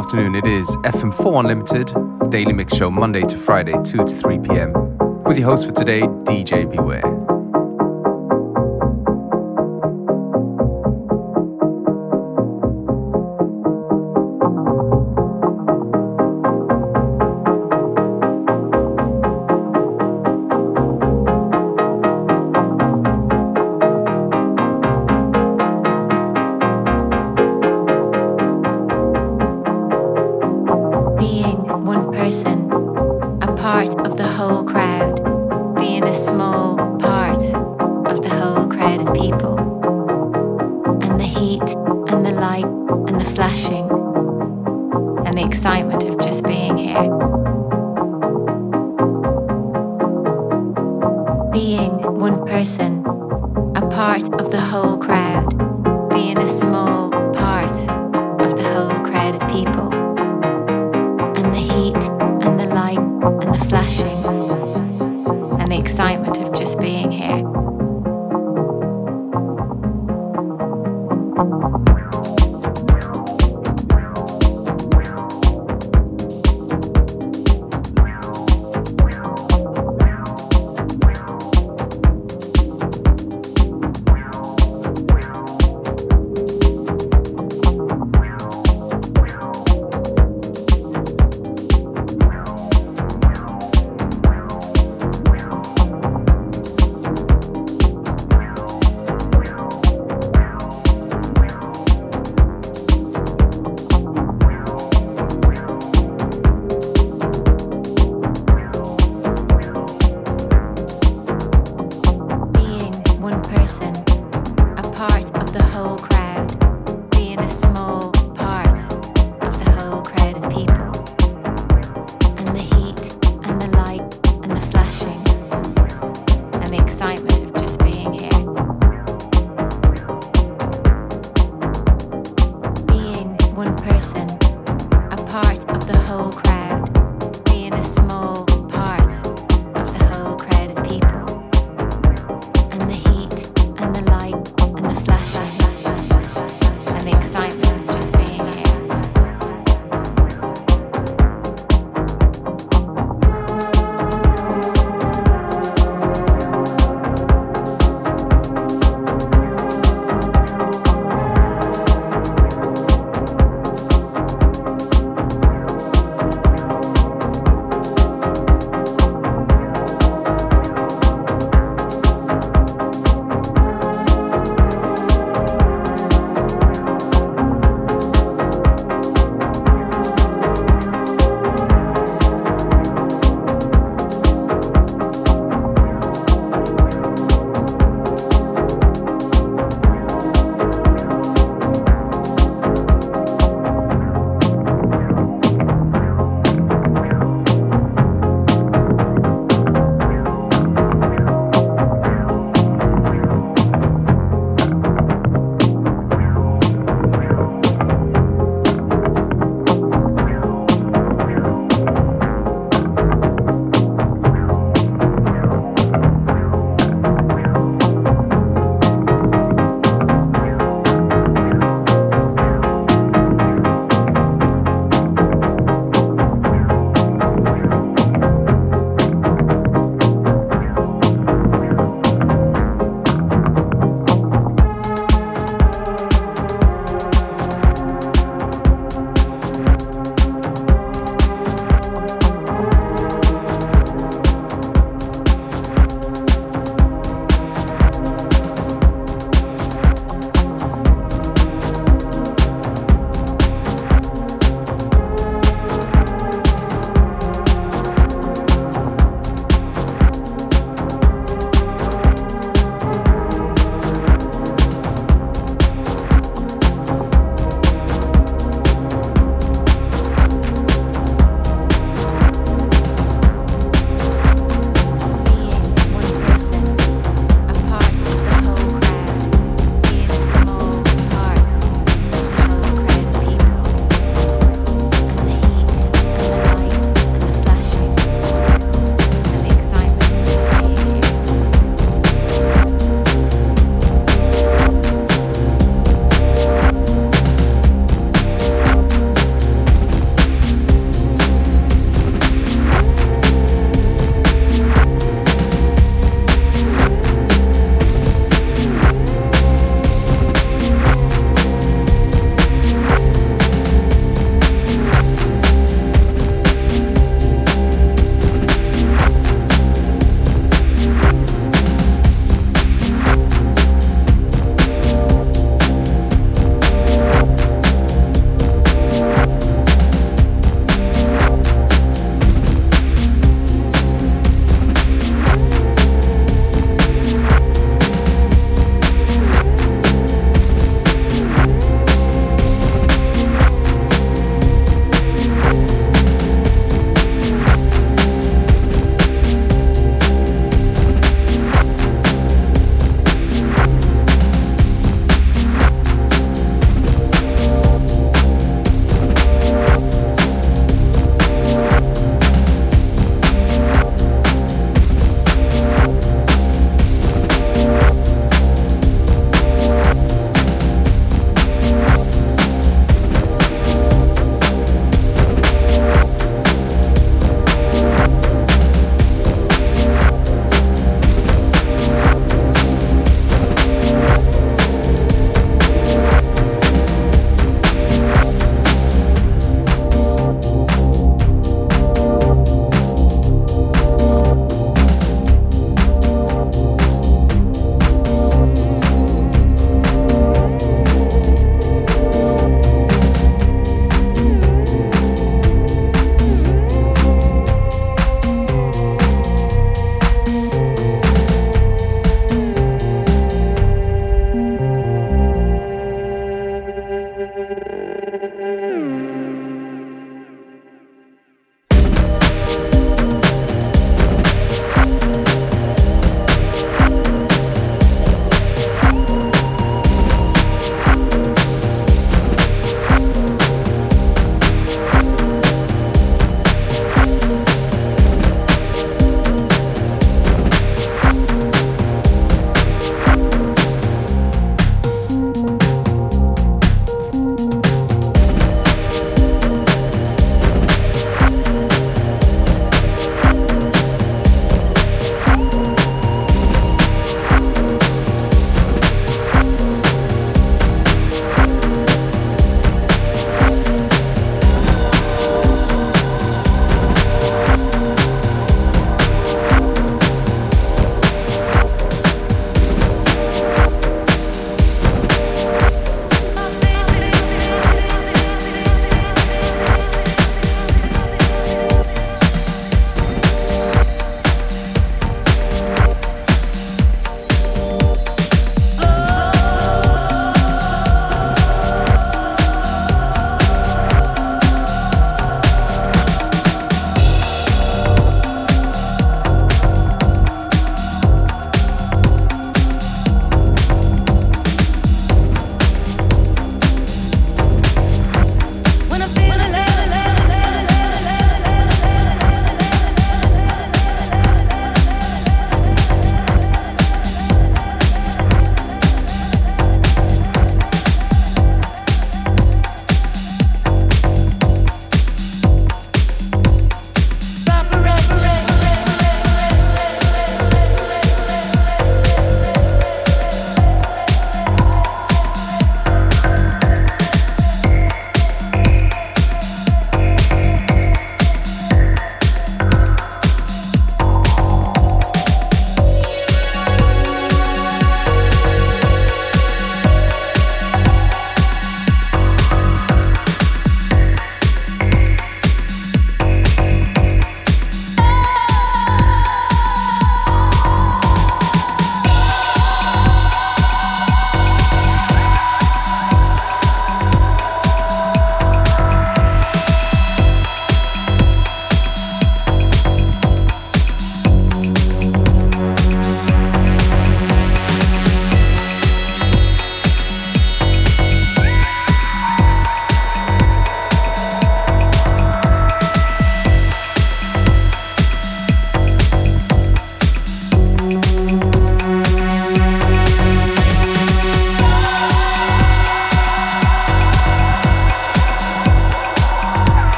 afternoon. It is FM4 Unlimited, daily mix show Monday to Friday, 2 to 3 p.m. With your host for today, DJ Beware.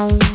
Bye.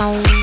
Bye.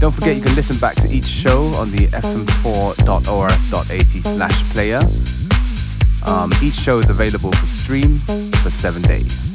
Don't forget you can listen back to each show on the fm4.orf.at slash player. Um, each show is available for stream for seven days.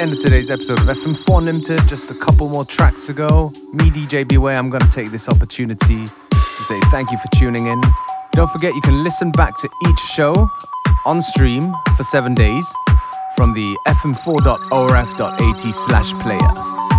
End of today's episode of FM4 Limited. Just a couple more tracks to go. Me, DJ Beware, I'm going to take this opportunity to say thank you for tuning in. Don't forget, you can listen back to each show on stream for seven days from the fm4.orf.at slash player.